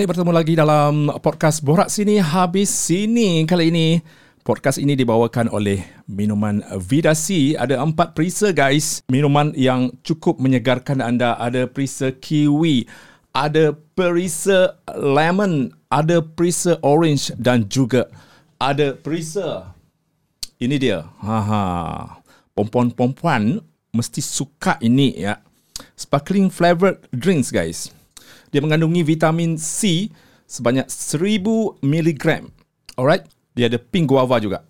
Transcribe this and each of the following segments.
Okay, bertemu lagi dalam podcast Borak Sini Habis Sini. Kali ini, podcast ini dibawakan oleh minuman Vida C. Ada empat perisa guys. Minuman yang cukup menyegarkan anda. Ada perisa kiwi, ada perisa lemon, ada perisa orange dan juga ada perisa. Ini dia. Haha. Perempuan-perempuan mesti suka ini ya. Sparkling flavored drinks guys. Dia mengandungi vitamin C sebanyak 1000 mg. Alright? Dia ada pink guava juga.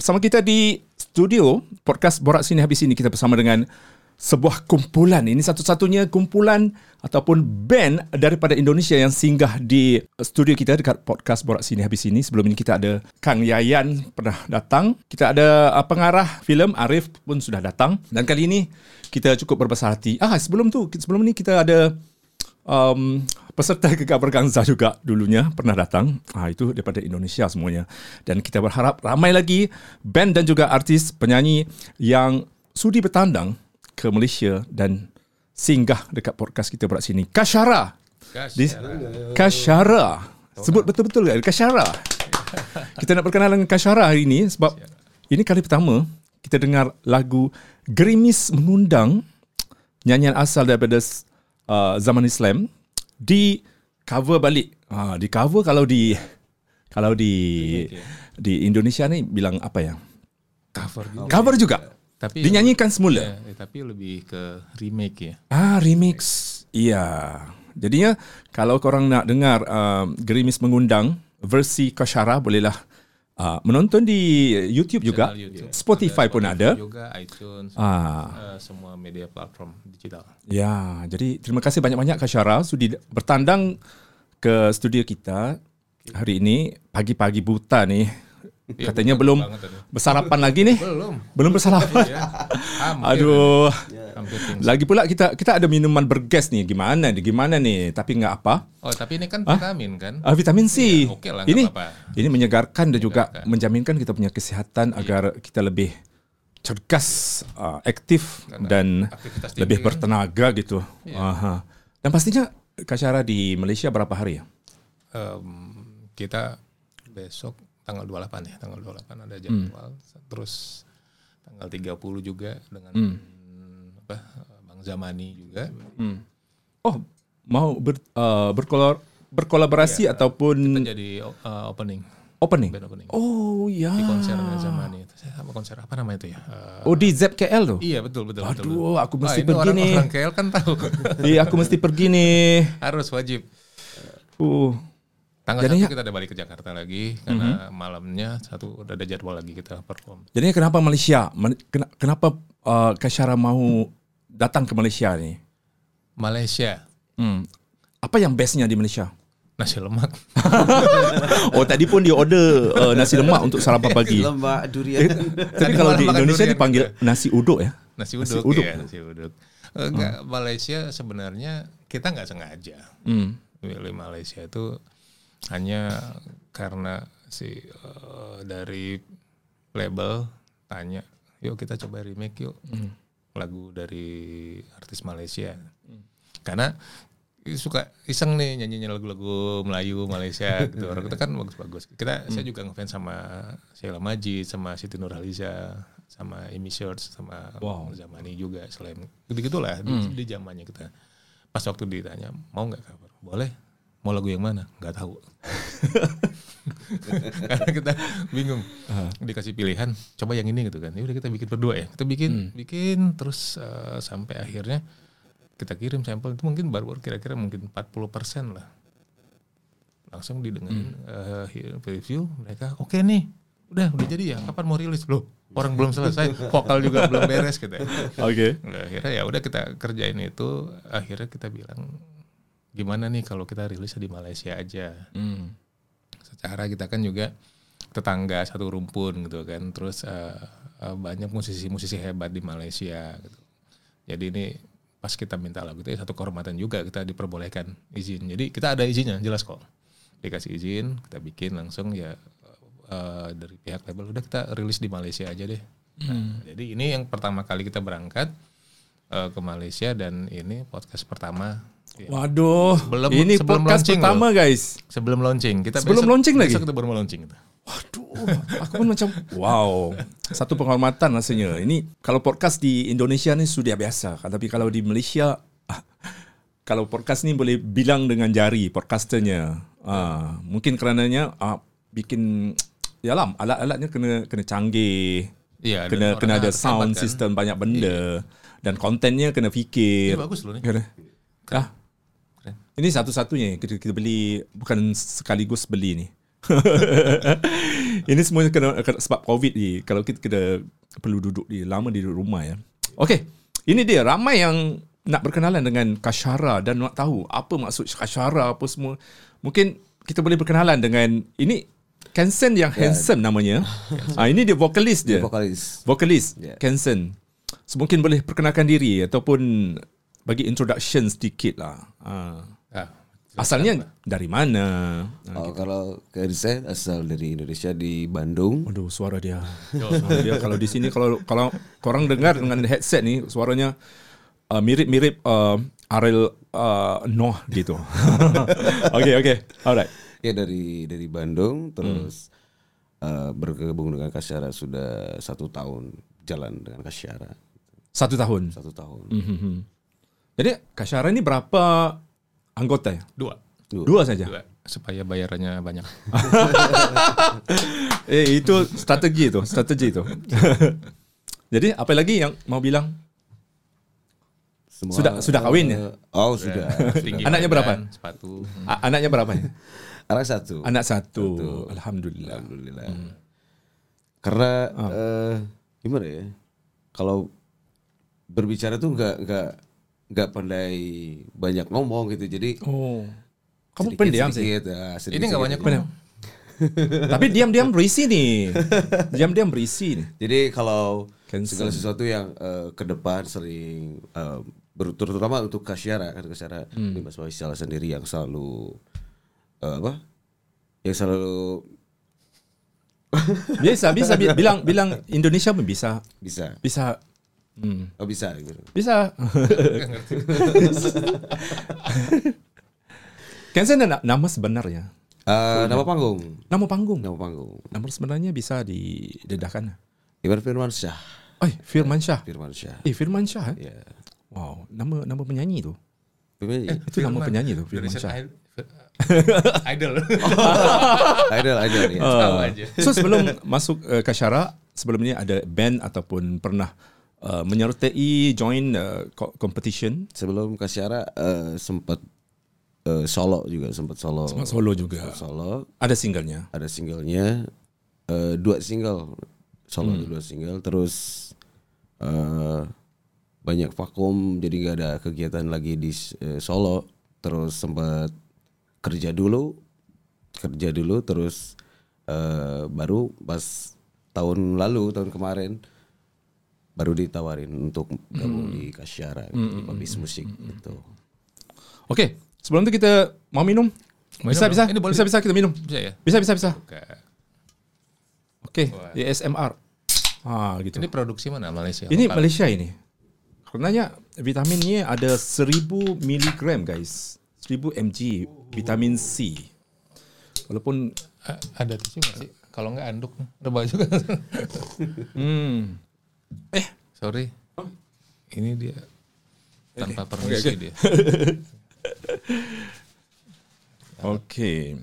Bersama kita di studio podcast Borak Sini Habis Sini kita bersama dengan sebuah kumpulan. Ini satu-satunya kumpulan ataupun band daripada Indonesia yang singgah di studio kita dekat podcast Borak Sini Habis Sini. Sebelum ini kita ada Kang Yayan pernah datang. Kita ada uh, pengarah filem Arif pun sudah datang. Dan kali ini kita cukup berbesar hati. Ah, sebelum tu, sebelum ini kita ada um, peserta Kekak Bergangsa juga dulunya pernah datang. Ah, itu daripada Indonesia semuanya. Dan kita berharap ramai lagi band dan juga artis penyanyi yang sudi bertandang ke Malaysia dan singgah dekat podcast kita berat sini. Kashara. Kashara. Kashara. Sebut betul-betul kan? Kashara. kita nak perkenalan dengan Kashara hari ini sebab ini kali pertama kita dengar lagu Gerimis Mengundang nyanyian asal daripada uh, zaman Islam di cover balik. Ha, di cover kalau di kalau di di Indonesia ni bilang apa ya? Cover juga. Cover juga. Tapi Dinyanyikan semula. Ya, ya, tapi lebih ke remake ya. Ah, remix. Iya. Jadinya kalau korang nak dengar uh, Gerimis Mengundang versi Kashara bolehlah uh, menonton di YouTube juga. YouTube. Spotify pun ada. Juga iTunes, Ah. uh, semua media platform digital. Ya, jadi terima kasih banyak-banyak Kashara sudi bertandang ke studio kita hari ini pagi-pagi buta nih. Ya, Katanya belum bersarapan lagi nih. Belum. Belum bersarapan. Ya. Hampir. Aduh. Pingsan. Lagi pula kita kita ada minuman bergas nih. Gimana nih? Gimana nih? Tapi nggak apa. Oh, tapi ini kan vitamin kan? Ah, vitamin C. Iya, oke lah, ini apa-apa. ini menyegarkan dan juga Menyegarkan. menjaminkan kita punya kesihatan Iya. agar kita lebih cergas, uh, aktif dan aktivitas lebih tinggi kan. bertenaga gitu. Iya. Aha. Dan pastinya Kasyara di Malaysia berapa hari ya? Em, kita besok tanggal 28 ya, tanggal 28 ada jadwal. Terus tanggal 30 juga dengan apa Bang Zamani juga. Hmm. Oh, mau ber, uh, berkolor, berkolaborasi ataupun Kita jadi uh, opening, opening? band opening. Oh ya. di konser Zamani. Itu saya sama konser apa namanya itu ya? Eh, Oh di ZKL tuh. iya betul betul. betul, betul. Aduh, aku Wah, mesti ini pergi orang, nih. Orang KL kan tahu. Iya, aku mesti pergi nih. Harus wajib. Uh. Tanggal Jadinya- satu kita ada balik ke Jakarta lagi karena malamnya satu udah ada jadwal lagi kita perform. Jadi kenapa Malaysia? Kenapa uh, Kasyara mau datang ke Malaysia ni? Malaysia Hmm. Apa yang bestnya di Malaysia? nasi lemak. Oh tadi pun dia order uh, nasi lemak untuk sarapan pagi. Lemak durian. Tapi kalau di Indonesia durian dipanggil nasi uduk ya. Nasi Nasi uduk, uduk. iya, nasi uduk. Eh, Enggak, Malaysia sebenarnya kita nggak sengaja. Hmm. Milih Malaysia itu hanya karena si eh, dari label tanya, yuk kita coba remake yuk lagu dari artis Malaysia. Karena suka iseng nih nyanyinya lagu-lagu Melayu Malaysia gitu. Orang kita kan bagus-bagus. Kita saya juga ngefans sama Sheila Majid, sama Siti Nurhaliza, sama Amy Shirts, sama Wow. Zamani juga selain gitu-gitulah di, di zamannya kita. Pas waktu ditanya mau nggak cover, boleh. Mau lagu yang mana? Nggak tahu. Karena kita bingung. Dikasih pilihan, coba yang ini gitu kan. Ya udah kita bikin berdua ya. Kita bikin, bikin terus eh, sampai akhirnya kita kirim sampel itu mungkin baru kira-kira mungkin 40% lah. Langsung didengerin eh, review mereka, oke nih. Udah, udah jadi ya. Kapan mau rilis? Loh, orang belum selesai, vokal juga belum beres gitu ya. Oke. Nah, akhirnya ya udah kita kerjain itu akhirnya kita bilang gimana nih kalau kita rilis di Malaysia aja Hmm. secara kita kan juga tetangga satu rumpun gitu kan terus eh, eh, banyak musisi-musisi hebat di Malaysia gitu jadi ini pas kita minta lagu itu ya satu kehormatan juga kita diperbolehkan izin jadi kita ada izinnya jelas kok dikasih izin kita bikin langsung ya eh, dari pihak label udah kita rilis di Malaysia aja deh. Nah, jadi ini yang pertama kali kita berangkat ke Malaysia dan ini podcast pertama. Waduh, Sebelum- ini sebelum podcast launching pertama guys. sebelum launching. Kita Sebelum launching lagi? Besok kita baru mau launching. Waduh, aku pun macam wow, satu penghormatan rasanya. Ini kalau podcast di Indonesia ni sudah biasa, tapi kalau di Malaysia, kalau podcast ni boleh bilang dengan jari podcasternya. Ah, mungkin kerananya ah, bikin, ya lah, alat-alatnya kena kena canggih, Iya, dan kena kena ada sound kan. system banyak benda dan kontennya kena fikir. Ini bagus loh nih. Kena. Ah. Ini satu-satunya yang kita, kita beli bukan sekaligus beli ni. ini semuanya kena, kena sebab COVID ni. Kalau kita kena perlu duduk di lama di rumah ya. Okey, ini dia ramai yang nak berkenalan dengan Kashara dan nak tahu apa maksud Kashara apa semua. Mungkin kita boleh berkenalan dengan ini Kensen yang handsome namanya. ah ini dia vokalis dia. Vokalis. Vokalis Yeah. Kensen. So mungkin boleh perkenalkan diri ataupun bagi introduction sedikit lah. Ah. Ah, Asalnya dari mana? Ah. Oh, kalau ke saya asal dari Indonesia di Bandung. Aduh suara dia. Suara dia kalau di sini kalau kalau korang dengar dengan headset ni suaranya uh, mirip-mirip uh, Ariel uh, Noh gitu. okay okay. Alright. Ya dari dari Bandung terus Hmm. eh, bergabung dengan Kasyara sudah satu tahun jalan dengan Kasyara Satu tahun. satu tahun. Mhm. Jadi Kashara ini berapa anggota ya? dua. Dua. Dua saja. Dua. Supaya bayarannya banyak. Eh itu strategi itu, strategi itu. Jadi apa lagi yang mau bilang? Semua, Sudah- sudah kawin ya? Oh sudah. Tinggi Anaknya berapa? Sepatu. A- anaknya berapa ya? Anak satu. Anak satu. Alhamdulillah. Alhamdulillah. Karena Ah. eh, gimana ya? Kalau berbicara tuh nggak nggak nggak pandai banyak ngomong gitu. Jadi Oh. Kamu sedikit- pendiam sih. sedikit, ya, sedikit- Ini nggak banyak Pendiam. Tapi diam-diam berisi nih. Diam-diam berisi nih. Jadi kalau Cancel. segala sesuatu yang eh, ke depan sering eh, ber- terutama untuk Kasyara kan Kasyara Hmm. ini Mas Faisal sendiri yang selalu eh, apa? Yang selalu Bisa, bisa bi- bilang bilang Indonesia pun bisa. bisa Bisa. Hmm. oh bisa gitu. Bisa. Kensen ada nama sebenarnya. Eh, nama panggung, Nama panggung. nama panggung. Nama sebenarnya bisa didedahkan. Iwan Firman Syah, Eh, Firman Syah. Firman Syah. Eh, Firman Syah. Eh? Ya. Wow, nama nama penyanyi tu. Firman- Itu nama penyanyi tu, Firman Syah. Idol. Idol. idol, idol ya. Tahu aja. So sebelum masuk uh, Kasyara, sebelum ni ada band ataupun pernah uh, menyertai join uh, co- competition Sebelum Kasyara eh, sempat eh, solo juga, sempat solo. Sempat solo juga. Solo, Ada singlenya. ada singlenya, eh, dua single, solo Hmm. dua single, terus eh, banyak vakum, jadi nggak ada kegiatan lagi di eh, solo, terus sempat kerja dulu, kerja dulu, terus eh, baru pas tahun lalu, tahun kemarin baru ditawarin untuk gabung Hmm. di Kasyara di pabrik musik gitu. Okey, sebelum tu kita mau minum. Mau bisa minum bisa. Ini boleh. bisa bisa kita minum. Bisa ya? Bisa bisa bisa. Oke. Okey, ASMR. Ah gitu. Ini produksi mana Malaysia? Ini Lokal. Malaysia ini. Karenanya vitaminnya ada 1000 miligram guys. 1000 mg vitamin C. Walaupun A- ada tisu nggak sih? Kalau nggak anduk, rebah juga. hmm, Sorry. Ini dia tanpa permisi oke. dia. Okey.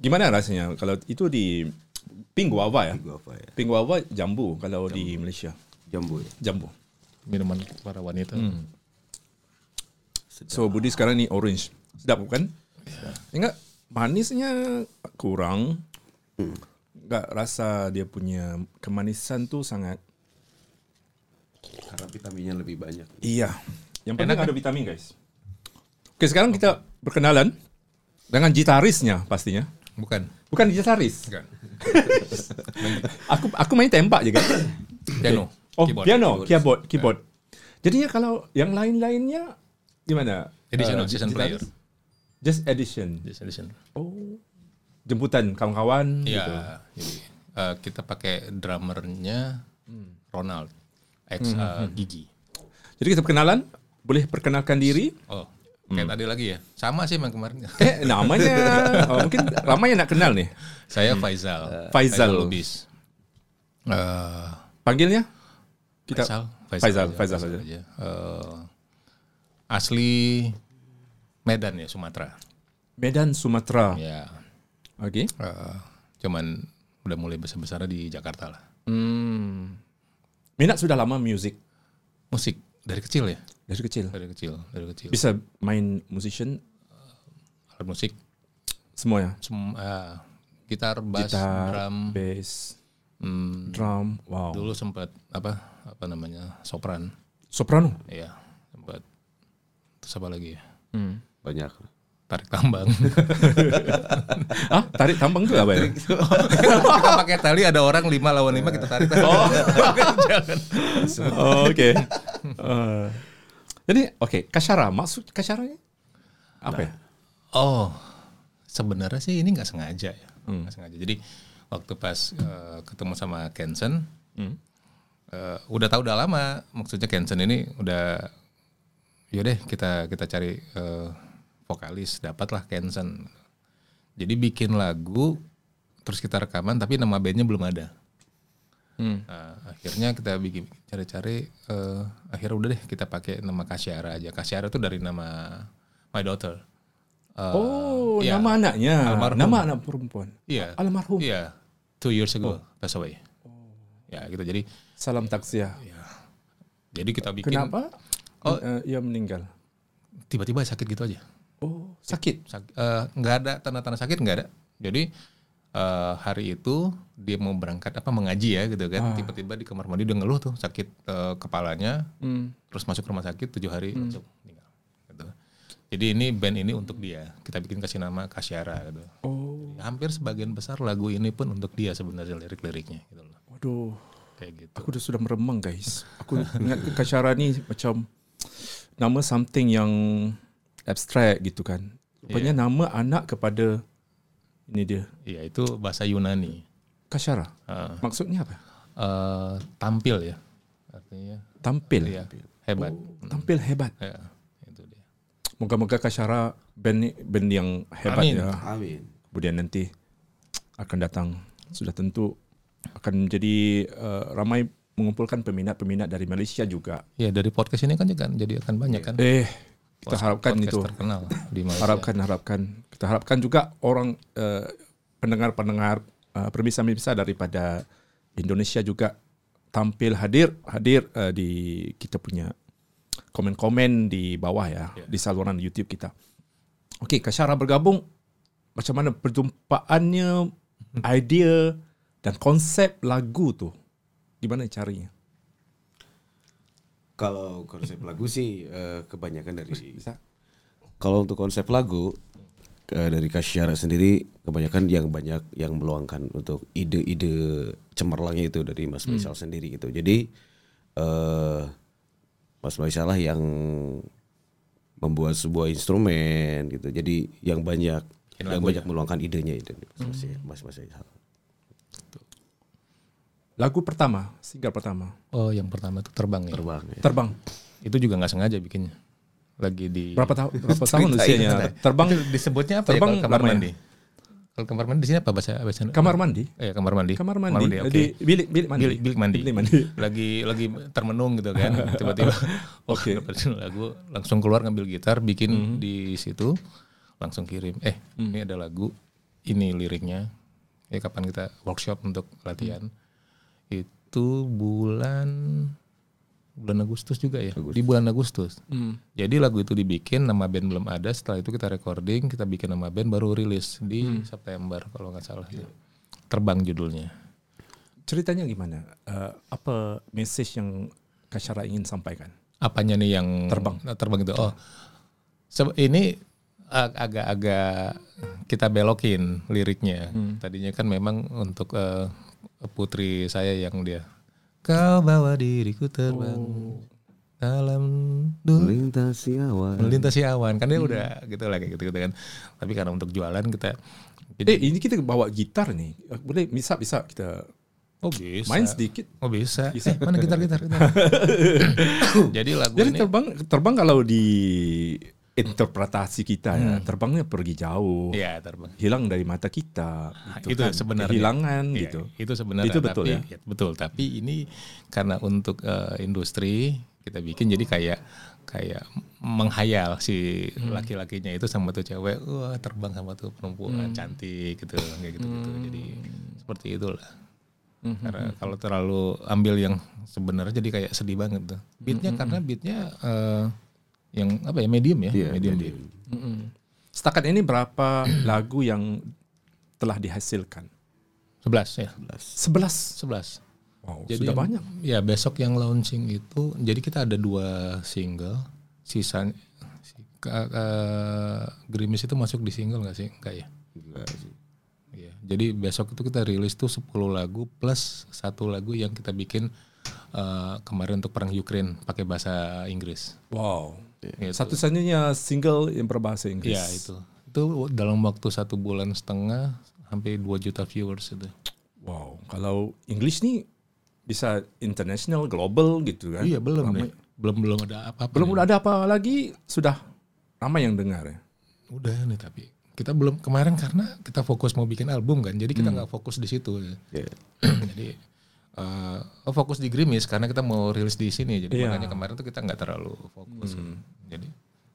Gimana rasanya kalau itu di pink guava ya? Gua apa ya? Pink guava jambu kalau di Malaysia. Jambu ya. Jambu. Minuman para wanita. Hmm. So Budi sekarang ni orange. Sedap bukan? Ingat manisnya kurang. Enggak rasa dia punya kemanisan tu sangat Karena vitaminnya lebih banyak. Iya. Yang penting ada vitamin guys. Oke, sekarang kita berkenalan dengan gitarisnya pastinya. Bukan. Bukan gitaris. Bukan. Aku aku main tembak kan. Piano. Oh, Keyboard. piano, keyboard, keyboard. Jadinya kalau yang lain-lainnya gimana? Additional Eh, season gitaris? player. Just addition. This edition. Oh. jemputan kawan-kawan Iya, gitu. jadi eh, kita pakai drummernya Ronald, ex eh, Gigi. Jadi kita perkenalan, boleh perkenalkan diri. Oh, kayak tadi lagi ya, sama sih yang kemarin. Eh namanya oh, mungkin ramai yang nak kenal nih. Saya Faisal, Faisal. Lubis. Eh, Panggilnya? Kita Faisal, Faisal, aja, Faisal saja. aja. Eh, asli Medan ya, Sumatera. Medan Sumatera. Ya, Oke. eh, cuman udah mulai besar-besar di Jakarta lah. Hmm. Minat sudah lama musik Musik dari kecil ya, dari kecil. dari kecil, dari kecil. Bisa main musician Alat musik, semuanya. sem- eh, gitar, bass, Gitar, drum. bass, Hmm, drum. Wow. dulu sempat apa apa namanya sopran, Soprano. ya sempat. Terus apa lagi ya? Hmm. Banyak. Tarik tambang. ah, tarik tambang itu apa ya? kita pakai tali ada orang lima lawan lima kita tarik. Oh, jangan. Oh, oke. Eh, jadi oke, kasyara maksud kasyaranya apa ya? Oh, sebenarnya sih ini nggak sengaja ya, nggak sengaja. Jadi waktu pas eh, ketemu sama Kensen, eh, udah tahu udah lama. Maksudnya Kensen ini udah, yaudah kita kita cari eh, vokalis, dapatlah Kensen. Jadi bikin lagu, terus kita rekaman, tapi nama bandnya belum ada. Hmm. Nah, akhirnya kita bikin cari-cari, eh, akhirnya udah deh kita pakai nama Kasyara aja. Kasyara itu dari nama my daughter. Eh, Oh, iya. nama anaknya. Almarhum. Nama anak perempuan. Iya. Almarhum. Iya. Two years ago pass away. Ya gitu. Jadi Salam takziah. jadi kita bikin. Kenapa? Oh. Eh, ia meninggal. Tiba-tiba sakit gitu aja. Oh, sakit. Sak- eh, nggak ada tanda-tanda sakit nggak ada. Jadi eh, hari itu dia mau berangkat apa mengaji ya gitu kan. Tiba-tiba di kamar mandi dia ngeluh tuh sakit eh, kepalanya. Hmm. Terus masuk rumah sakit tujuh hari langsung meninggal. Gitu. Jadi ini band ini untuk dia. Kita bikin kasih nama Kasyara gitu. Oh, Ya, hampir sebagian besar lagu ini pun untuk dia sebenarnya lirik-liriknya gitu loh. waduh. Kayak gitu. Aku udah sudah meremang guys. Aku ingat kasyara ni macam nama something yang abstrak gitu kan. Rupanya nama anak kepada ini dia. Iya itu bahasa Yunani. Kasyara. Ah. Maksudnya apa? Eh, tampil ya, artinya Tampil. iya, hebat. Tampil hebat. Ya, itu dia. Moga-moga Kasyara band band yang hebat Amin. ya. Amin. Kemudian nanti akan datang sudah tentu akan menjadi uh, ramai mengumpulkan peminat-peminat dari Malaysia juga. Ya dari podcast ini kan juga jadi akan banyak kan. Eh, kita Podcast- harapkan itu. terkenal di Malaysia. Harapkan, harapkan. Kita harapkan juga orang eh, pendengar-pendengar uh, pemirsa-pemirsa daripada Indonesia juga tampil hadir hadir eh, di kita punya komen-komen di bawah ya di saluran YouTube kita. Okey, Kasyara bergabung macam mana perjumpaannya, idea dan konsep lagu tu. Gimana caranya? Kalau konsep lagu sih eh, kebanyakan dari Bisa? kalau untuk konsep lagu eh, dari Kasyara sendiri kebanyakan yang banyak yang meluangkan untuk ide-ide cemerlangnya itu dari Mas Faisal sendiri gitu. Jadi eh Mas Faisal lah yang membuat sebuah instrumen gitu. Jadi yang banyak yang banyak meluangkan idenya itu Mas Mas Mas Faisal. Lagu pertama, single pertama. Oh yang pertama itu terbang ya. Terbang ya. Terbang. Itu juga nggak sengaja bikinnya. Lagi di Berapa tahun berapa tahun usianya? Terbang Itu disebutnya apa terbang ya kalau kamar ya? mandi? Kalau kamar mandi di sini apa bahasa bahasa? kamar mandi. Eh kamar mandi. Kamar mandi, oke. di bilik bilik mandi. bilik, bilik mandi. Bilik mandi. lagi lagi termenung gitu kan. Tiba-tiba Oke. oke lagu langsung keluar ngambil gitar bikin di situ langsung kirim. Eh, ini ada lagu ini liriknya. Ya kapan kita workshop untuk latihan. Itu bulan bulan Agustus juga ya. Di bulan Agustus. Jadi lagu itu dibikin nama band belum ada, setelah itu kita recording, kita bikin nama band baru rilis di September kalau nggak salah. Terbang judulnya. Ceritanya gimana? Eh, apa message yang Kasyara ingin sampaikan? apanya nih yang Terbang. terbang itu oh ini ag- agak-agak kita belokin liriknya tadinya kan memang untuk eh, putri saya yang dia kau bawa diriku terbang dalam dunia Melintasi awan. melintasi awan kan dia udah gitu lah kayak gitu, gitu kan tapi karena untuk jualan kita Eh, ini kita bawa gitar nih. Boleh bisa bisa kita Oh bisa. main sedikit. Oh bisa. Eh, mana gitar gitar. gitar. Jadi lagu Jadi ini terbang terbang kalau di interpretasi kita ya, terbangnya pergi jauh. ya terbang. Hilang dari mata kita. itu kan. sebenarnya kehilangan Iya, gitu. Itu sebenarnya Itu betul tapi, ya? Betul, tapi ini karena untuk eh, industri kita bikin jadi kayak kayak menghayal si Hmm. laki-lakinya itu sama tuh cewek, wah terbang sama tuh perempuan Hmm. cantik gitu kayak gitu gitu. Jadi seperti itulah. Hmm, Karena kalau terlalu ambil yang sebenarnya jadi kayak sedih banget tuh. Hmm, Beatnya karena beatnya eh, yang apa ya medium ya, Iya, medium. Mm-mm. Setakat ini berapa lagu yang telah dihasilkan? Sebelas ya, Sebelas. sebelas. Wow, Jadi sudah banyak. Ya besok yang launching itu, jadi kita ada dua single, sisanya si, ka- Gerimis itu masuk di single nggak sih? Enggak ya? Enggak sih. Iya. Jadi besok itu kita rilis tuh 10 lagu plus satu lagu yang kita bikin eh, kemarin untuk perang Ukraine pakai bahasa Inggris. Wow. Gitu. Satu-satunya single yang berbahasa Inggris. Iya itu. Itu dalam waktu satu bulan setengah hampir 2 juta viewers itu. Wow. Kalau English nih bisa international, global gitu kan? Iya belum Ramai. deh. Belum belum ada apa-apa. Belum udah ada apa lagi sudah ramai yang dengar ya. Udah nih tapi kita belum kemarin karena kita fokus mau bikin album kan, jadi kita nggak fokus di situ. Ya. jadi eh, oh, fokus di Grimis karena kita mau rilis di sini, jadi Iya. makanya kemarin tuh kita nggak terlalu fokus. Jadi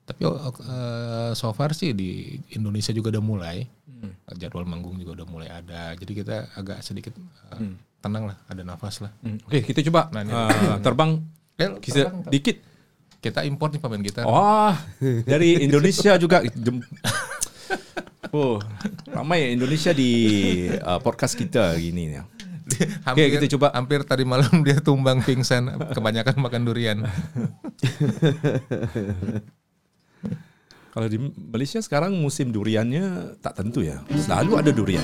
tapi oh, eh, so far sih di Indonesia juga udah mulai jadwal manggung juga udah mulai ada, jadi kita agak sedikit eh, tenang lah, ada nafas lah. Hmm. Oke, kita coba Nah, ini uh, terbang kita terbang, dikit. kita import nih pemain gitar. Wah, dari Indonesia juga. Oh, ramai ya Indonesia di uh, podcast kita gini ya. Hampir, kita coba. Hampir tadi malam dia tumbang pingsan, kebanyakan makan durian. Kalau di Malaysia sekarang musim duriannya tak tentu ya. Selalu ada durian.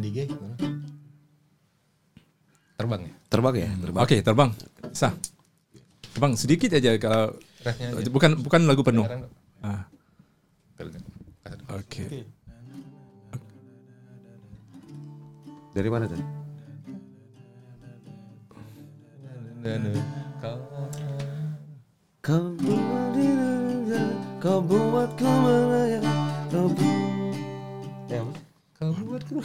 Di gig, Terbang ya? Terbang ya? Terbang. Oke, terbang. Sah. Terbang sedikit aja kalau aja. bukan bukan lagu penuh. Ah. Oke. Dari mana tadi? Kau buat kau buatku melayang, kau bu- Ya? Kau buatku,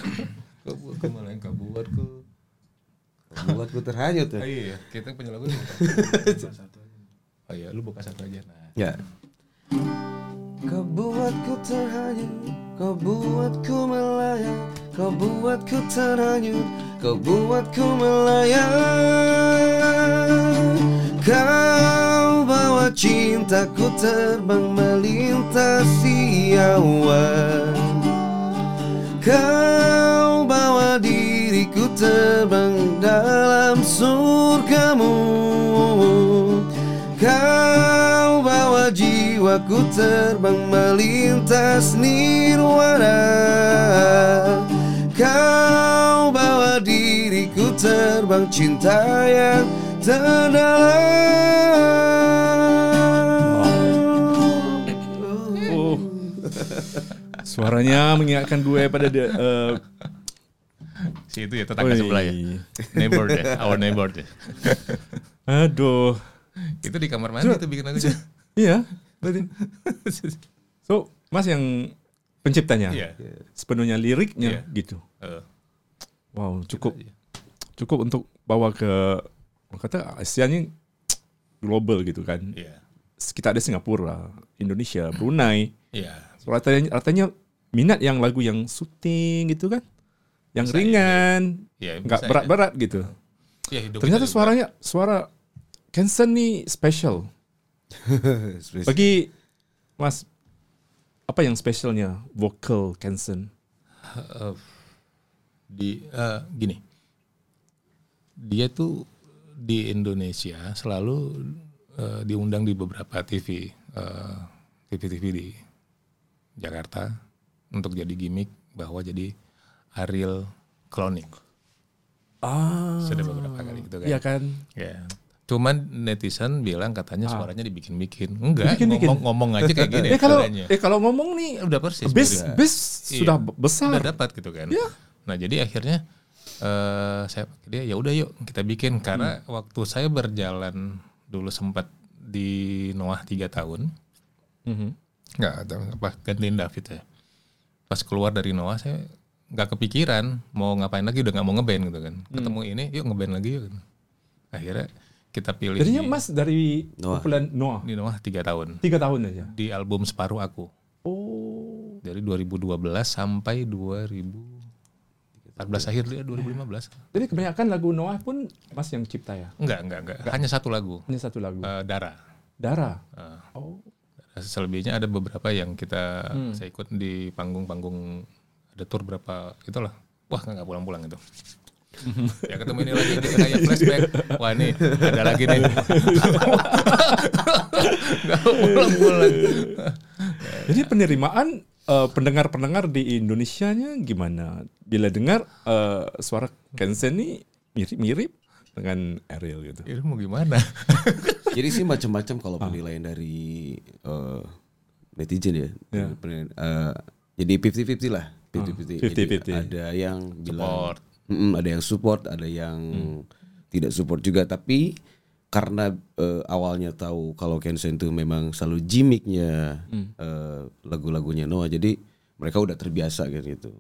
kau buatku malah kau buatku. Kau buatku terhanyut ya. Oh iya, kita punya lagu nih. Oh iya, lu buka satu aja. Nah, Ya. Kau buatku terhanyut, kau buatku melayang, kau buatku terhanyut, kau buatku melayang. Kau bawa cintaku terbang melintasi awan. Kau bawa diriku terbang dalam surgamu Kau bawa jiwaku terbang melintas nirwana Kau bawa diriku terbang cinta yang terdalam Oh. Suaranya mengingatkan gue pada the, uh, si itu ya tetangga Oi. sebelah ya. Neighbor deh, our neighbor deh. Aduh. itu di kamar mandi tuh bikin lagunya. Iya. berarti. So, Mas yang penciptanya. Iya. Sepenuhnya liriknya Iya. gitu. Eh, Wow, cukup cukup untuk bawa ke kata Asianya global gitu kan. Iya. Kita ada Singapura, Indonesia, Brunei. Iya. So, ratanya, ratanya minat yang lagu yang syuting gitu kan. Yang Bisa ringan, Iya, nggak bisa berat-berat gitu. Ya, hidup Ternyata kita juga. suaranya suara Kenson nih special. Bagi Mas apa yang spesialnya vokal Kenson? Eh, di eh, gini. Dia tuh di Indonesia selalu eh, diundang di beberapa TV eh, TV-TV di Jakarta untuk jadi gimmick bahwa jadi Ariel cloning Ah, sudah beberapa kali gitu kan? Iya kan. ya Cuman netizen bilang katanya suaranya dibikin-bikin. Enggak, Dibikin-bikin. ngomong, ngomong aja kayak gini Eh kalau suaranya. eh kalau ngomong nih Udah persis. bis mirip. bis Iya. sudah besar. Udah dapat gitu kan. Nah, jadi akhirnya eh saya dia ya udah yuk kita bikin karena waktu saya berjalan dulu sempat di Noah tiga tahun. Nggak ada apa gantiin David ya pas keluar dari Noah saya nggak kepikiran mau ngapain lagi udah nggak mau ngeband gitu kan ketemu ini yuk ngeband lagi yuk akhirnya kita pilih Jadinya di, Mas dari Noah. kumpulan Noah di Noah tiga tahun tiga tahun aja. di album Separuh Aku Oh. dari 2012 sampai 2014 akhir dia 2015 Jadi kebanyakan lagu Noah pun Mas yang cipta ya. enggak enggak enggak hanya satu lagu Hanya satu lagu. eh, Dara Dara. Eh, Oh. selebihnya ada beberapa yang kita saya ikut di panggung-panggung ada tour berapa itulah wah nggak pulang-pulang itu ya ketemu ini lagi kita kayak flashback wah ini ada lagi nih nggak pulang-pulang Jadi penerimaan eh, pendengar-pendengar di Indonesia-nya gimana? Bila dengar eh, suara Kensen nih mirip-mirip dengan Ariel gitu. itu mau gimana Jadi sih macam-macam kalau penilaian dari eh, netizen ya. Penilaian, eh, jadi 50-50 lah. 50-50. Jadi 50-50. Ada yang bilang Support. Mm-mm, ada yang support, ada yang tidak support juga. Tapi karena eh, awalnya tahu kalau Kensen itu memang selalu gimmicknya eh, lagu-lagunya Noah, jadi mereka udah terbiasa kan gitu.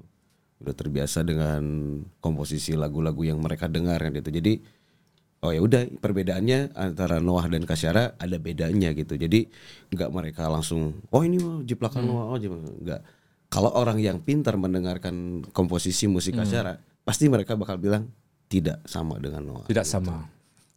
Udah terbiasa dengan komposisi lagu-lagu yang mereka dengar kan gitu. Jadi oh ya udah perbedaannya antara Noah dan Kasyara ada bedanya gitu. Jadi nggak mereka langsung oh ini mah jiplakan Noah oh nggak. Kalau orang yang pintar mendengarkan komposisi musik Kasyara, pasti mereka bakal bilang tidak sama dengan Noah. Tidak sama.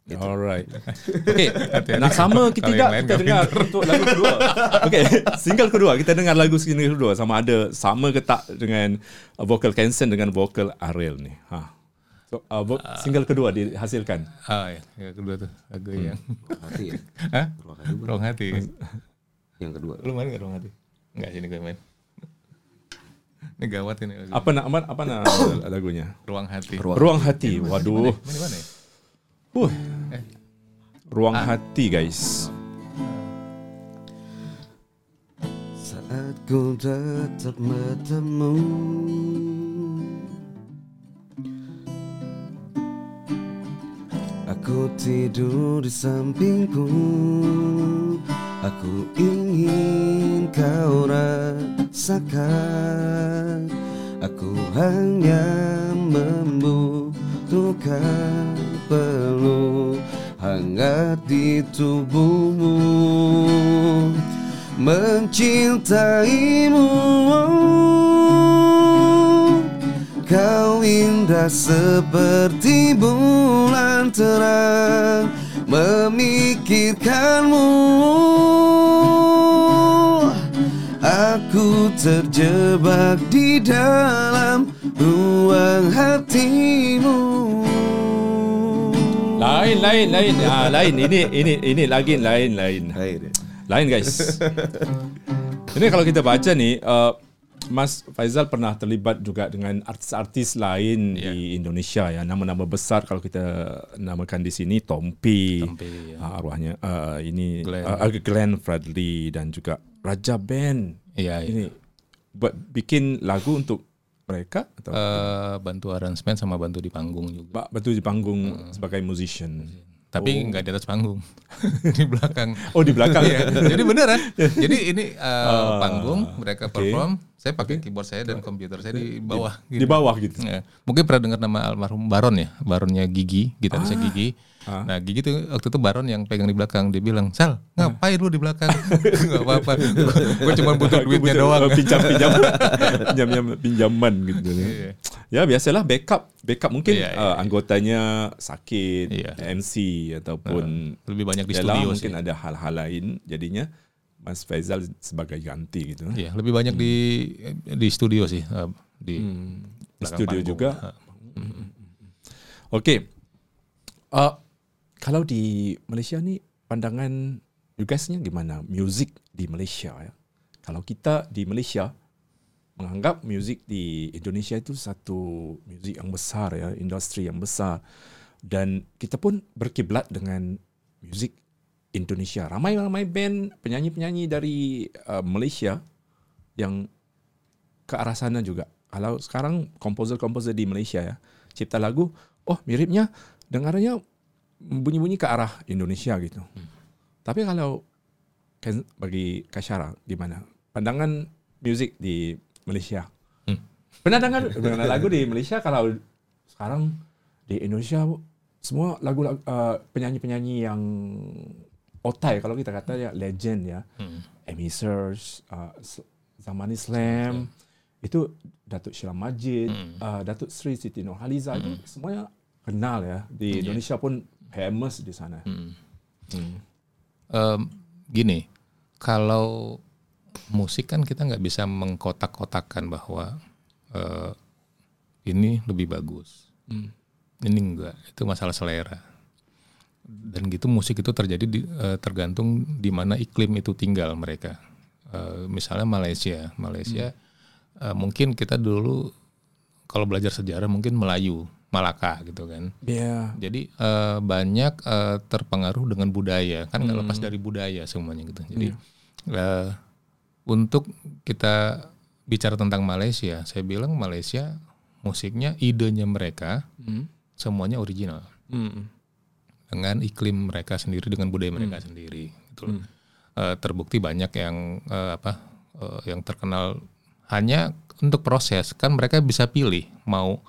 Alright. Oke, nak sama kita Kalau tidak kita dengar untuk lagu kedua. Oke, single kedua kita dengar lagu single kedua sama ada sama ke tak dengan uh, vokal Kensen dengan vokal Ariel nih. Ha. So, uh, vo- single kedua dihasilkan. ah ya, yang kedua tuh lagu yang Hati ya. Hah? Ruang hati ruang hati Yang kedua. lu main nggak ruang hati nggak sini gue main ini gawat ini lagu. Apa nak apa, apa nak lagunya? ruang hati Ruang hati. Waduh. mana mana ya Huh. Eh. Ruang hati guys. Saat ku tetap bertemu Aku tidur di sampingku Aku ingin kau rasakan. Aku hanya membutuhkan peluk hangat di tubuhmu. Mencintaimu. Kau indah seperti bulan terang Memikirkanmu Aku terjebak di dalam ruang hatimu Lain lain lain. Ah lain ini ini ini lagi lain lain. Deh. Lain guys. Ini kalau kita baca nih, uh, Mas Faizal pernah terlibat juga dengan artis-artis lain di Indonesia ya. Nama-nama besar kalau kita namakan di sini Tompi, Tompi, ya. uh, arwahnya uh, ini Glenn. uh, Glenn Fredly dan juga Raja Band. Iya, iya. Ini buat bikin lagu untuk mereka atau Eh, bantu arrangement sama bantu di panggung juga. Bantu di panggung sebagai musician. Tapi nggak di atas panggung, di belakang. Oh di belakang Iya, jadi beneran. Jadi ini eh, Ah, panggung mereka oke. perform, saya pakai keyboard saya dan komputer saya di bawah. di bawah gitu. Ya. Mungkin pernah dengar nama almarhum Baron ya, Baronnya Gigi, gitarisnya Gigi. Ah. Nah Gigi tuh waktu itu Baron yang pegang di belakang, dia bilang, Sal, ngapain lu di belakang? Gak apa-apa, gue cuma butuh duitnya doang. uh, Pinjam pinjam pinjam pinjaman gitu. Iya. Ya biasalah backup backup mungkin Iya, iya, uh, anggotanya sakit Iya. MC ataupun Lebih banyak di yalah, studio mungkin sih. ada hal-hal lain jadinya Mas Faizal sebagai ganti gitu. Iya, lebih banyak di di studio sih, eh, di belakang studio panggung. juga. Ah. Oke. Uh, kalau di Malaysia nih pandangan you guys-nya gimana? Music di Malaysia ya. Kalau kita di Malaysia menganggap music di Indonesia itu satu music yang besar ya, industri yang besar dan kita pun berkiblat dengan musik Indonesia. Ramai-ramai band penyanyi-penyanyi dari uh, Malaysia yang ke arah sana juga. Kalau sekarang komposer-komposer di Malaysia ya, cipta lagu, oh miripnya dengarnya bunyi-bunyi ke arah Indonesia gitu. Hmm. Tapi kalau bagi Kasyara gimana? Pandangan musik di Malaysia. Hmm. Pernah dengar, lagu di Malaysia kalau sekarang di Indonesia semua lagu uh, penyanyi-penyanyi yang otai kalau kita kata ya legend ya. Hmm. Amy Search, uh, Zamani Slam, okay. itu Datuk Sheila Majid, hmm. uh, Datuk Sri Siti Nurhaliza hmm. itu semuanya kenal ya di yeah. Indonesia pun famous di sana. Hmm. Hmm. Um, gini, kalau musik kan kita nggak bisa mengkotak-kotakan bahwa uh, ini lebih bagus, hmm. ini enggak, itu masalah selera. Dan gitu musik itu terjadi di, uh, tergantung di mana iklim itu tinggal mereka. Uh, misalnya Malaysia, Malaysia hmm. uh, mungkin kita dulu kalau belajar sejarah mungkin Melayu, Malaka gitu kan. Iya. Yeah. Jadi uh, banyak uh, terpengaruh dengan budaya kan nggak hmm. lepas dari budaya semuanya gitu. Jadi yeah. uh, untuk kita bicara tentang Malaysia, saya bilang Malaysia musiknya idenya mereka hmm. semuanya original. Hmm. Dengan iklim mereka sendiri dengan budaya mereka hmm. sendiri gitu Hmm. Uh, terbukti banyak yang uh, apa uh, yang terkenal hanya untuk proses kan mereka bisa pilih mau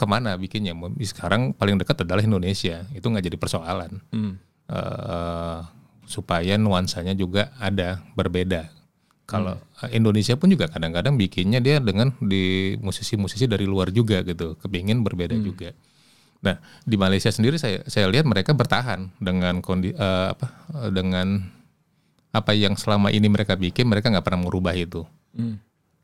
ke mana bikinnya. Sekarang paling dekat adalah Indonesia, itu nggak jadi persoalan. Hmm. Uh, supaya nuansanya juga ada berbeda. Kalau hmm. Indonesia pun juga kadang-kadang bikinnya dia dengan di musisi-musisi dari luar juga gitu, kepingin berbeda hmm. juga. Nah di Malaysia sendiri saya saya lihat mereka bertahan dengan kondi, uh, apa dengan apa yang selama ini mereka bikin mereka nggak pernah merubah itu. Hmm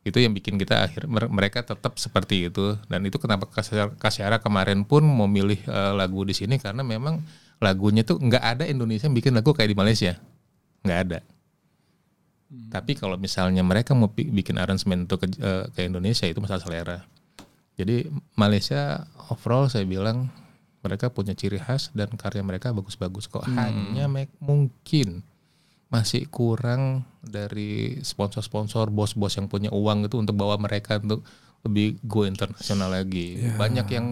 itu yang bikin kita akhir mereka tetap seperti itu. Dan itu kenapa Kasyara kemarin pun memilih uh, lagu di sini karena memang lagunya tuh nggak ada Indonesia yang bikin lagu kayak di Malaysia. Nggak ada. Hmm. tapi kalau misalnya mereka mau bikin aransemen untuk ke, uh, ke Indonesia itu masalah selera. Jadi Malaysia overall saya bilang mereka punya ciri khas dan karya mereka bagus-bagus kok. Hmm. hanya mungkin masih kurang dari sponsor-sponsor bos-bos yang punya uang itu untuk bawa mereka untuk lebih go internasional lagi. Yeah. Banyak yang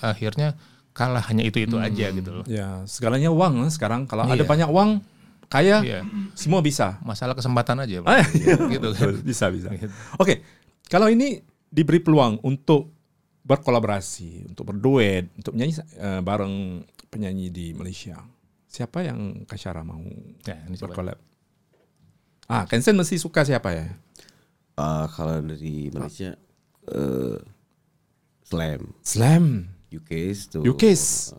akhirnya kalah hanya itu-itu hmm. aja gitu loh. Ya, segalanya uang sekarang kalau yeah. ada banyak uang kaya yeah. semua bisa. Masalah kesempatan aja, ah, iya. gitu kan. Bisa bisa. Gitu. Oke. Okay. Kalau ini diberi peluang untuk berkolaborasi, untuk berduet, untuk menyanyi uh, bareng penyanyi di Malaysia Siapa yang Kasyara mau ya, ini berkolab? Ah, Kensen mesti suka siapa ya? Uh, kalau dari Malaysia uh, Slam. Slam. UK's tuh. UK's.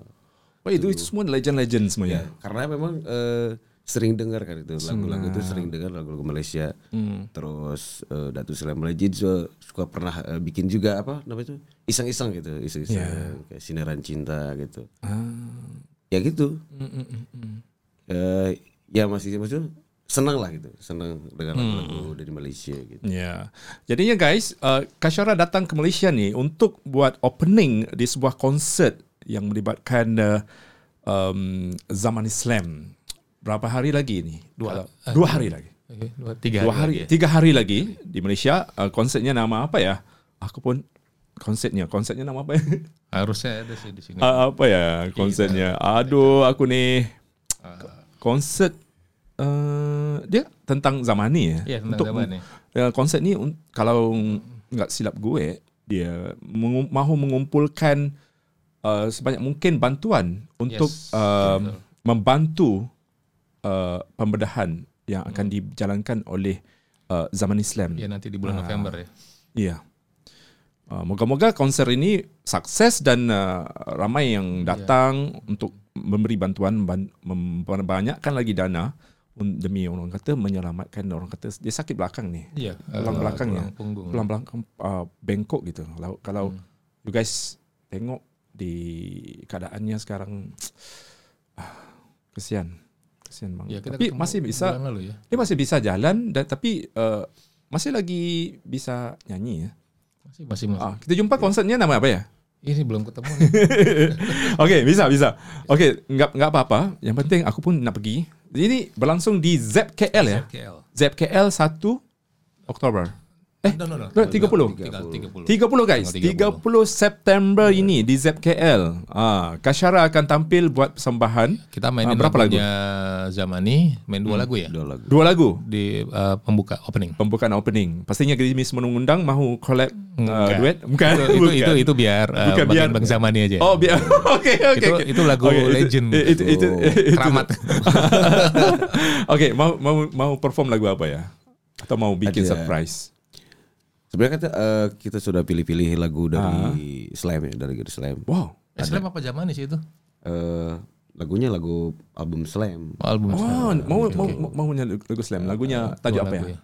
Oh, itu, itu semua legend-legend semuanya. Ya, karena memang uh, sering dengar kan itu lagu-lagu itu sering dengar lagu-lagu Malaysia. Hmm. Terus uh, Datu Slam Legend juga suka pernah uh, bikin juga apa namanya itu iseng-iseng gitu, iseng-iseng yeah. kayak sinaran cinta gitu. Ah ya gitu. Mm, mm, uh, ya masih maksudnya senang lah gitu. Senang dengan lagu-lagu dari Malaysia gitu. Ya. Jadinya guys uh, Kasyara datang ke Malaysia nih untuk buat opening di sebuah konsert yang melibatkan uh, um, zaman Islam berapa hari lagi ini? Dua uh, dua hari lagi. okay, dua tiga dua hari, hari tiga hari lagi di Malaysia. Uh, konsernya nama apa ya? Aku pun konsepnya konsepnya nama apa ya harusnya ada sih di sini uh, apa ya konsepnya aduh aku nih uh. konsep uh, dia tentang zamani ya, ya tentang untuk zamani. Ya, konsep ini kalau nggak silap gue dia mengum, mahu mengumpulkan uh, sebanyak mungkin bantuan untuk yes, uh, membantu uh, pembedahan yang akan hmm. dijalankan oleh uh, zaman Islam. Ya nanti di bulan uh, November ya. Iya. Uh, moga-moga konser ini sukses dan uh, ramai yang iya. datang yeah. untuk memberi bantuan membanyakkan lagi dana demi orang kata menyelamatkan orang kata dia sakit belakang ni. Yeah, tulang uh, belakangnya. Tulang belakang uh, bengkok gitu. Kalau kalau hmm. you guys tengok di keadaannya sekarang uh, kesian. Kesian bang. Ya, tapi masih bisa lalu ya. Dia masih bisa jalan dan tapi uh, masih lagi bisa nyanyi ya. Masih masih masih. Ah, kita jumpa konsernya nama apa ya? Ini belum ketemu nih. Okey, bisa bisa. Okey, enggak enggak apa-apa. Yang penting aku pun nak pergi. Ini berlangsung di ZKL ya. KL. ZKL 1 Oktober. Eh, No, no, no. 30. Tinggal 30. 30 guys, Tinggal 30 September ini di ZKL. Ah, Kasyara akan tampil buat persembahan. Kita mainin Ah, berapa lagu? lagunya Zamani, main dua lagu ya. Dua lagu. Dua lagu. Di uh, pembuka opening. Pembukaan opening. Pastinya Grimis mengundang mahu collab uh, duet? Bukan. Itu, itu, Bukan. itu, itu biar uh, Bukan bagian biar- Bang Zamani aja. Oh, biar. Oke, oke. Itu- oke. itu lagu Oke, legend. Itu itu Oh, itu. Keramat. Oke, mau mau mau perform lagu apa ya? Atau mau bikin Ada. surprise? Sebenarnya kita, eh, kita sudah pilih-pilih lagu dari Slam ya, dari Gary Slam. Wow. Eh, Slam apa Zamani sih itu? Eh, lagunya lagu album Slam. Oh, album Oh, Slam. mau mau mau mau nyanyi lagu slam. Lagunya tajuk apa ya? lagu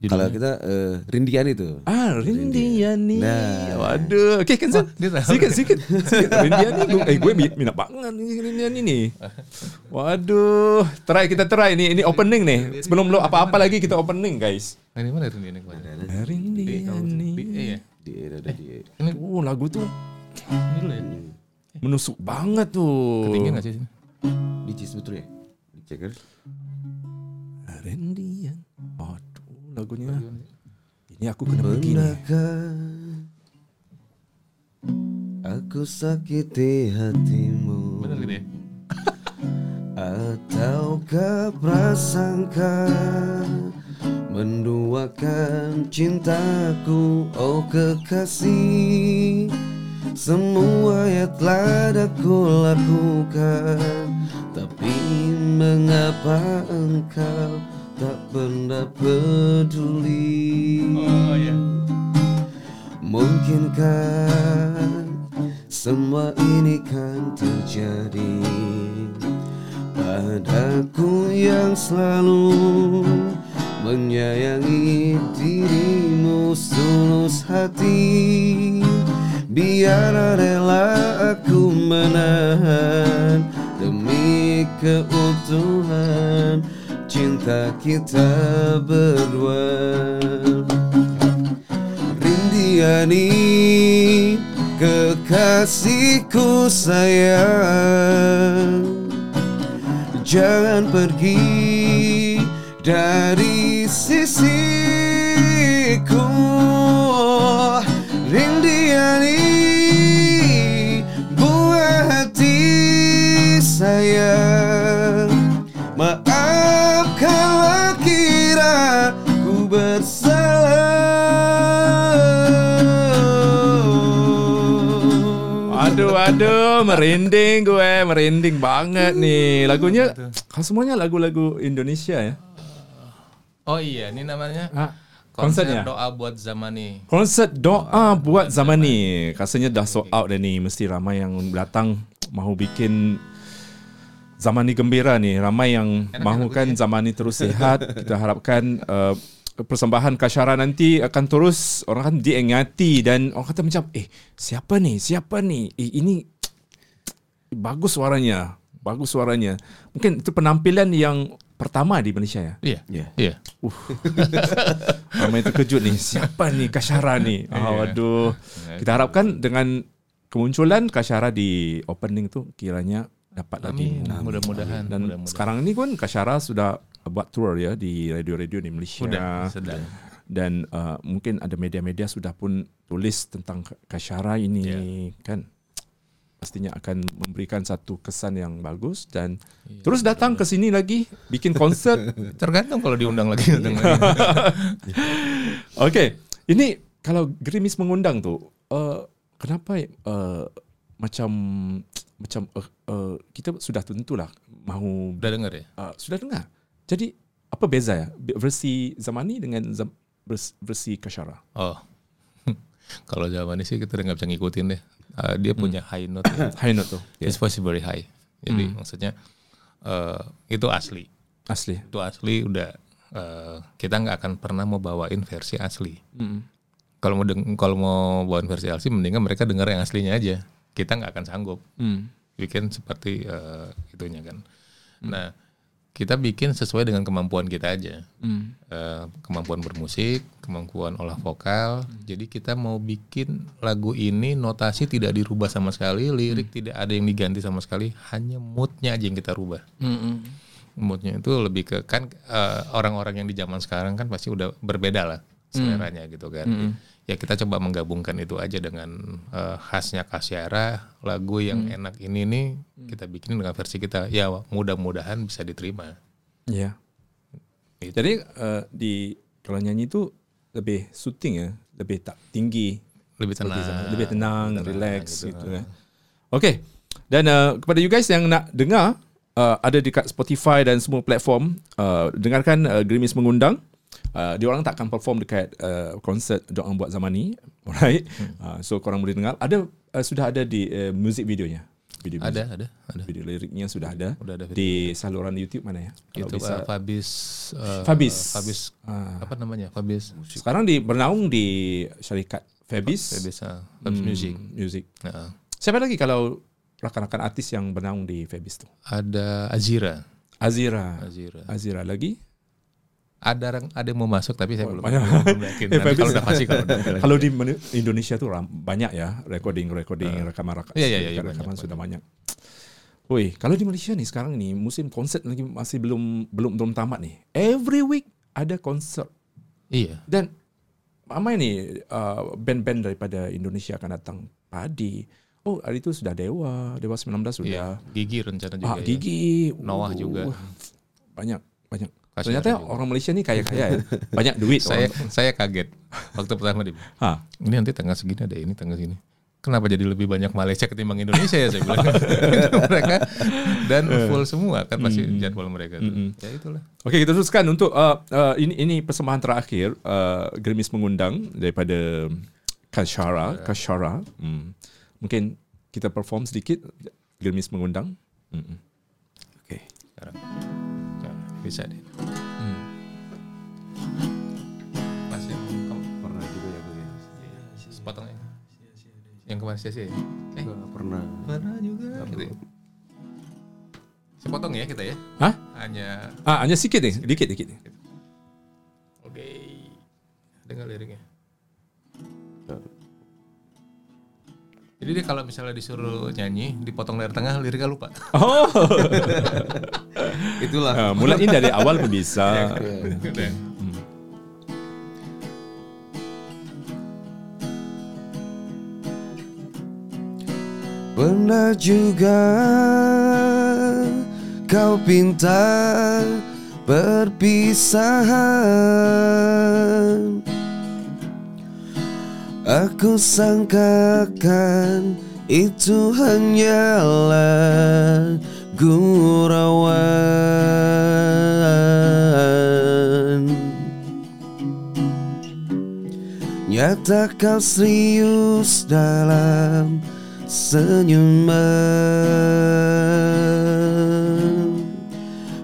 Kalau kita eh, Rindian itu. Ah, Rindiani. Nah. Waduh. Okey, kan Zan? dia tahu. Sikit, sikit. sikit. Rindiani. Gue, eh, gue mi- minat banget ni Rindiani ni. Waduh. Try, kita try ni. Ini opening nih. Sebelum lo apa-apa lagi, kita opening, guys. Nah, ini mana itu ini kemarin? Rindiani. Iya. Di, ada di, Ini Oh, lagu tuh ini ya. menusuk banget tuh. Ketinggian gak sih? sini? di Cheese betul ya? Di Checkers. Rindian. Aduh, lagunya. Ini aku kena. Pernahkah aku sakiti hatimu Bener gitu ya? Ataukah prasangka Menduakan cintaku Oh kekasih Semua yang telah aku lakukan Tapi mengapa engkau Tak pernah peduli. Oh iya. Mungkinkah semua ini kan terjadi Padaku yang selalu menyayangi dirimu tulus hati? Biar rela aku menahan Demi keutuhan cinta kita berdua. Rindiani kekasihku sayang. Jangan pergi dari sisiku Aduh, merinding gue, merinding banget nih. Lagunya, kan semuanya lagu-lagu Indonesia ya. Oh iya, ini namanya Ah, konser konsernya? doa buat Zamani. Konsert doa buat zaman ni. Rasanya dah sold out dah ni. Mesti ramai yang datang mahu bikin zaman ni gembira ni. Ramai yang mahukan zaman ni terus sihat. Kita harapkan uh, persembahan Kasyara nanti akan terus orang akan diingati dan orang kata macam eh siapa ni? Siapa ni? Eh ini bagus suaranya. Bagus suaranya. Mungkin itu penampilan yang pertama di Malaysia ya. Iya. Ya. Iya. Ramai terkejut ni. Siapa ni Kasyara ni? Oh, waduh. Kita harapkan dengan kemunculan Kasyara di opening tu kiranya dapat lagi. Amin. Mudah-mudahan. Dan mudah-mudahan. sekarang ni pun Kasyara sudah buat tour ya di radio-radio di Malaysia. Sudah, sedang. Dan uh, mungkin ada media-media sudah pun tulis tentang Kasyara ini Ya. kan. Pastinya akan memberikan satu kesan yang bagus dan Iya, terus datang ke sini lagi bikin konsert Tergantung kalau diundang lagi datang lagi. Okey, ini kalau Grimis mengundang tu, uh, kenapa uh, macam macam uh, uh, kita sudah tentulah mahu Udah dengar ya? uh, sudah dengar. Jadi apa beza ya versi Zamani dengan zam, vers- versi Kasyara? Oh. kalau Zamani sih kita nggak bisa ngikutin deh. Uh, dia punya high note. ya. High note tu His voice is very high. Jadi maksudnya uh, itu asli. asli. Itu asli udah uh, kita nggak akan pernah mau bawain versi asli. Mm. Kalau mau deng- kalau mau bawain versi asli mendingan mereka dengar yang aslinya aja. Kita nggak akan sanggup Mm. bikin seperti uh, itunya kan. Nah, kita bikin sesuai dengan kemampuan kita aja. Hmm. Eh, kemampuan bermusik, kemampuan olah vokal. Jadi kita mau bikin lagu ini notasi tidak dirubah sama sekali, lirik tidak ada yang diganti sama sekali, hanya moodnya aja yang kita rubah. Hmm. Moodnya itu lebih ke kan eh, orang-orang yang di zaman sekarang kan pasti udah berbeda lah seleranya gitu kan. Ya kita coba menggabungkan itu aja dengan eh, khasnya Kasyara, lagu yang enak ini nih kita bikin dengan versi kita. Ya mudah-mudahan bisa diterima. Ya. Itu. Jadi eh, di kalau nyanyi itu lebih syuting ya, lebih tak tinggi, Lebih tenang. lebih tenang, relax gitu kan. Oke. Dan uh, kepada you guys yang nak dengar uh, ada dekat Spotify dan semua platform, uh, dengarkan uh, Grimis mengundang. Uh, dia orang tak akan perform dekat uh, konsert Doang Buat Zaman ni, alright. Uh, so korang boleh dengar. Ada uh, sudah ada di uh, music videonya. Video Ada, ada, ada. video liriknya sudah ada. Udah ada video. di saluran YouTube mana ya? Itu bisa. uh, Fabis uh, Fabis. Fabis Ah. apa namanya? Fabis Sekarang di bernaung di syarikat Fabis, Fabis, uh, Fabis Music. Hmm, Music. Nah, Siapa lagi kalau rakan-rakan artis yang bernaung di Fabis tu? ada Azira. Azira. Azira. Azira lagi. Ada orang ada yang mau masuk tapi saya belum, banyak. belum yakin. Eh, Nanti Fabis. kalau udah pasti kalau udah. Kalau di Indonesia tuh banyak ya recording recording rekaman rekaman Iya, iya, iya, rekaman banyak, sudah banyak. Woi, kalau di Malaysia nih sekarang nih musim konsert lagi masih belum belum belum tamat nih. Every week ada konsert Iya. dan ramai nih uh, band-band daripada Indonesia akan datang padi. Oh, hari itu sudah Dewa, Dewa 19 Iya. sudah. Gigi rencana juga. Ah, ya. Gigi, Noah juga. Banyak, banyak. Kasih Ternyata juga. orang Malaysia nih kaya-kaya ya. Banyak duit. Saya orang. saya kaget waktu pertama di ini nanti tanggal segini ada ini tanggal segini. Kenapa jadi lebih banyak Malaysia ketimbang Indonesia ya saya bilang. mereka dan full semua kan pasti jadwal mereka tuh. Ya itulah. Okey, kita teruskan untuk uh, uh, ini ini persembahan terakhir uh, Grimis mengundang daripada Kashara, Kashara. Hmm. Mungkin kita perform sedikit Grimis mengundang. Hmm. Okey. sekarang. Bisa deh. Yang kemarin sia-sia ya? Eh, Nggak pernah. pernah juga. Gitu ya. Sepotong ya kita ya. Hah? Hanya Ah, hanya sedikit nih, dikit dikit. oke. Dengar liriknya. Jadi dia kalau misalnya disuruh nyanyi, dipotong dari tengah, liriknya lupa. Oh, Itulah. uh, mulain dari awal pun bisa. Udah. Pernah juga kau pinta perpisahan. Aku sangkakan itu hanyalah gurauan. Nyata kau serius dalam senyuman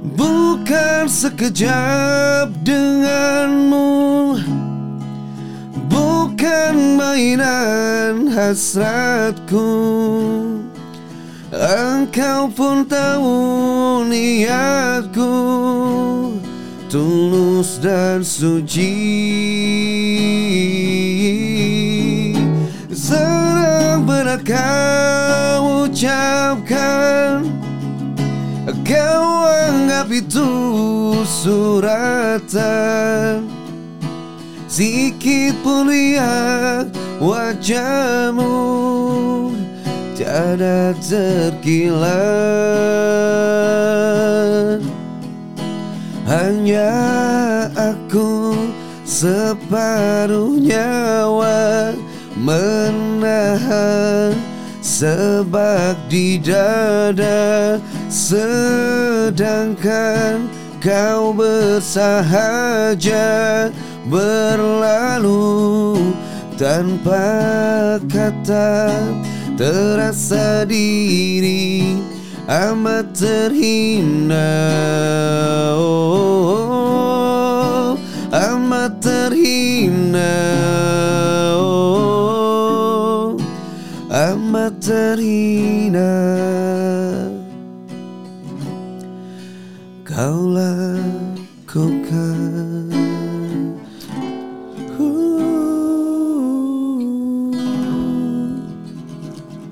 Bukan sekejap denganmu. Bukan mainan hasratku. Engkau pun tahu niatku. Tulus dan suci Benar kau ucapkan Kau anggap itu suratan. Sikit pun lihat wajahmu Tiada terkilat. Hanya aku separuh nyawa Menahan sebab di dada Sedangkan kau bersahaja berlalu tanpa kata terasa diri amat terhina. Oh, amat terhina amat terhina kau lakukan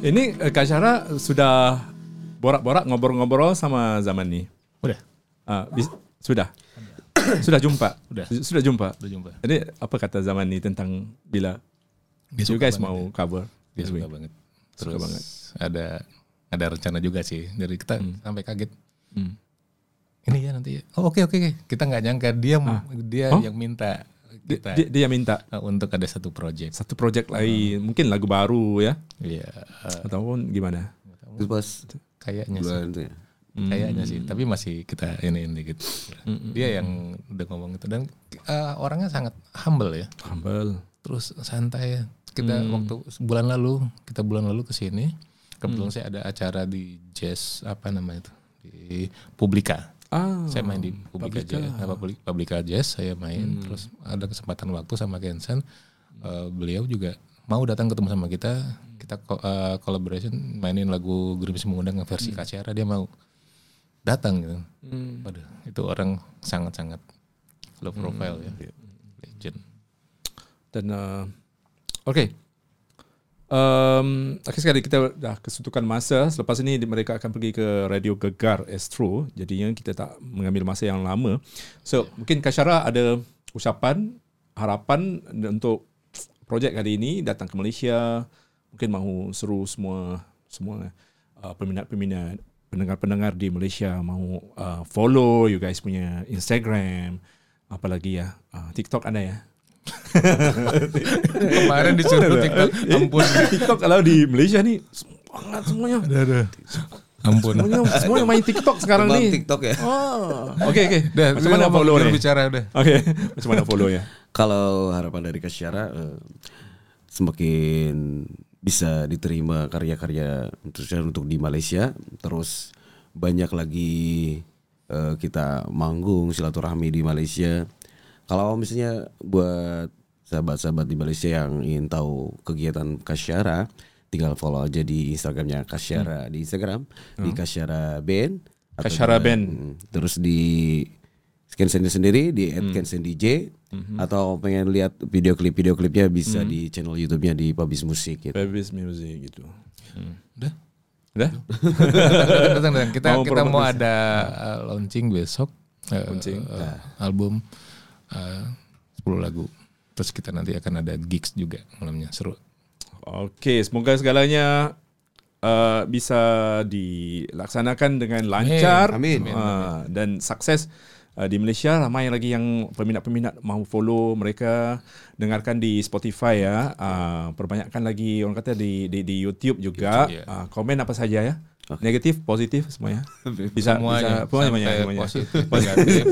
Ini uh, Kak Syara sudah borak-borak ngobrol-ngobrol sama zaman ni. Udah, Uh, bis- sudah. sudah jumpa. Udah. Sudah jumpa. udah jumpa. Jadi apa kata zaman ni tentang bila Dia you guys banget mau cover? Dia this suka week? banget. Suka Terus banget. ada ada rencana juga sih dari kita sampai kaget. Hmm. Ini ya nanti. ya. Oh oke oke oke. Kita nggak nyangka dia dia Oh? yang minta Dia, kita dia, dia minta uh, untuk ada satu project. satu project lain, mungkin lagu baru ya, Iya, uh, ataupun gimana? Itu pas kayaknya sih. ya. Kayaknya sih, tapi masih kita ini ini dikit. Dia yang udah ngomong itu dan uh, orangnya sangat humble ya. Humble. Terus santai Kita waktu bulan lalu, kita bulan lalu ke sini. Kebetulan saya ada acara di Jazz apa namanya itu? Di Publika. Ah, saya main di Publika, Publika. Jazz, apa, Publi- Publika Jazz saya main. Terus ada kesempatan waktu sama Kensan Eh, beliau juga mau datang ketemu sama kita. Kita eh, collaboration mainin lagu Gerimis mengundang versi Kasyara dia mau datang gitu. Waduh, itu orang sangat-sangat low profile ya legend. Dan uh, oke. Um, akhir sekali kita dah kesuntukan masa. Selepas ini mereka akan pergi ke Radio Gegar Astro. Jadinya kita tak mengambil masa yang lama. So mungkin Kasyara ada ucapan, harapan untuk projek kali ini datang ke Malaysia. Mungkin mahu seru semua semua uh, peminat-peminat pendengar-pendengar di Malaysia mahu uh, follow you guys punya Instagram apalagi ya uh, TikTok ada ya kemarin disuruh TikTok ampun TikTok kalau di Malaysia ni semangat semuanya. ampun Semuanya semuanya main TikTok sekarang Kembang ni. TikTok ya. Oh. Okey okey. Dah, Macam mana follow juru ni? bicara udah Okey. Macam mana follow ya? Kalau harapan dari Kasyara eh, semakin bisa diterima karya-karya khususnya untuk di Malaysia, terus banyak lagi eh, kita manggung silaturahmi di Malaysia. Kalau misalnya buat sahabat-sahabat di Malaysia yang ingin tahu kegiatan Kasyara, tinggal follow aja di Instagramnya Kasyara di Instagram di Kasyara Band. Kasyara juga, Band. Terus di Scan sendiri di @kensen_dj atau pengen lihat video klip video klipnya bisa di channel YouTube-nya di Pubis Musik gitu. Babies music gitu. udah Dah? datang, datang, datang. Kita Mau kita mau ada uh, launching besok uh, Launching. uh, album uh, 10 lagu. Terus kita nanti akan ada gigs juga malamnya seru. Okey, semoga segalanya uh, bisa dilaksanakan dengan lancar Amin. Uh, dan sukses uh, di Malaysia ramai lagi yang peminat-peminat mahu follow mereka dengarkan di Spotify ya uh, perbanyakkan lagi orang kata di di, di YouTube juga YouTube, ya. uh, komen apa saja ya negatif positif semuanya bisa semuanya, bisa semuanya, semuanya. positif, negatif,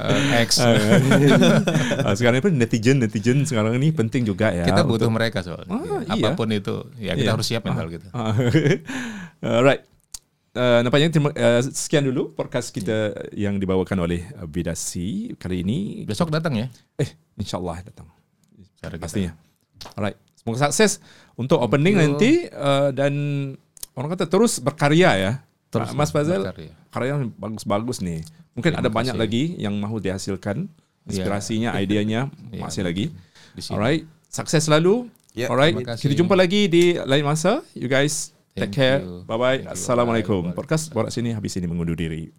uh, X. Ah, sekarang ni pun netizen netizen sekarang ni penting juga ya kita butuh mereka soalnya. Ah, iya. Apa pun itu, ya kita Iya. harus siap mental kita. Ah, Alright. Uh, nampaknya terima, uh, sekian dulu podcast kita yang dibawakan oleh Bidasi kali ini. Besok datang ya. Eh, insyaallah datang. Cara kita. Pastinya. Alright. Semoga sukses untuk opening you. nanti uh, dan orang kata terus berkarya ya. Terus Mas Fazal karya yang bagus-bagus nih. Mungkin ada banyak lagi yang mahu dihasilkan. Inspirasinya, idenya Ya, masih lagi. Di sini. Alright. Sukses selalu. Ya, Alright. Kita jumpa lagi di lain masa. You guys take Thank care. you. Bye bye. Thank. Assalamualaikum. Podcast Borak sini habis ini mengundur diri.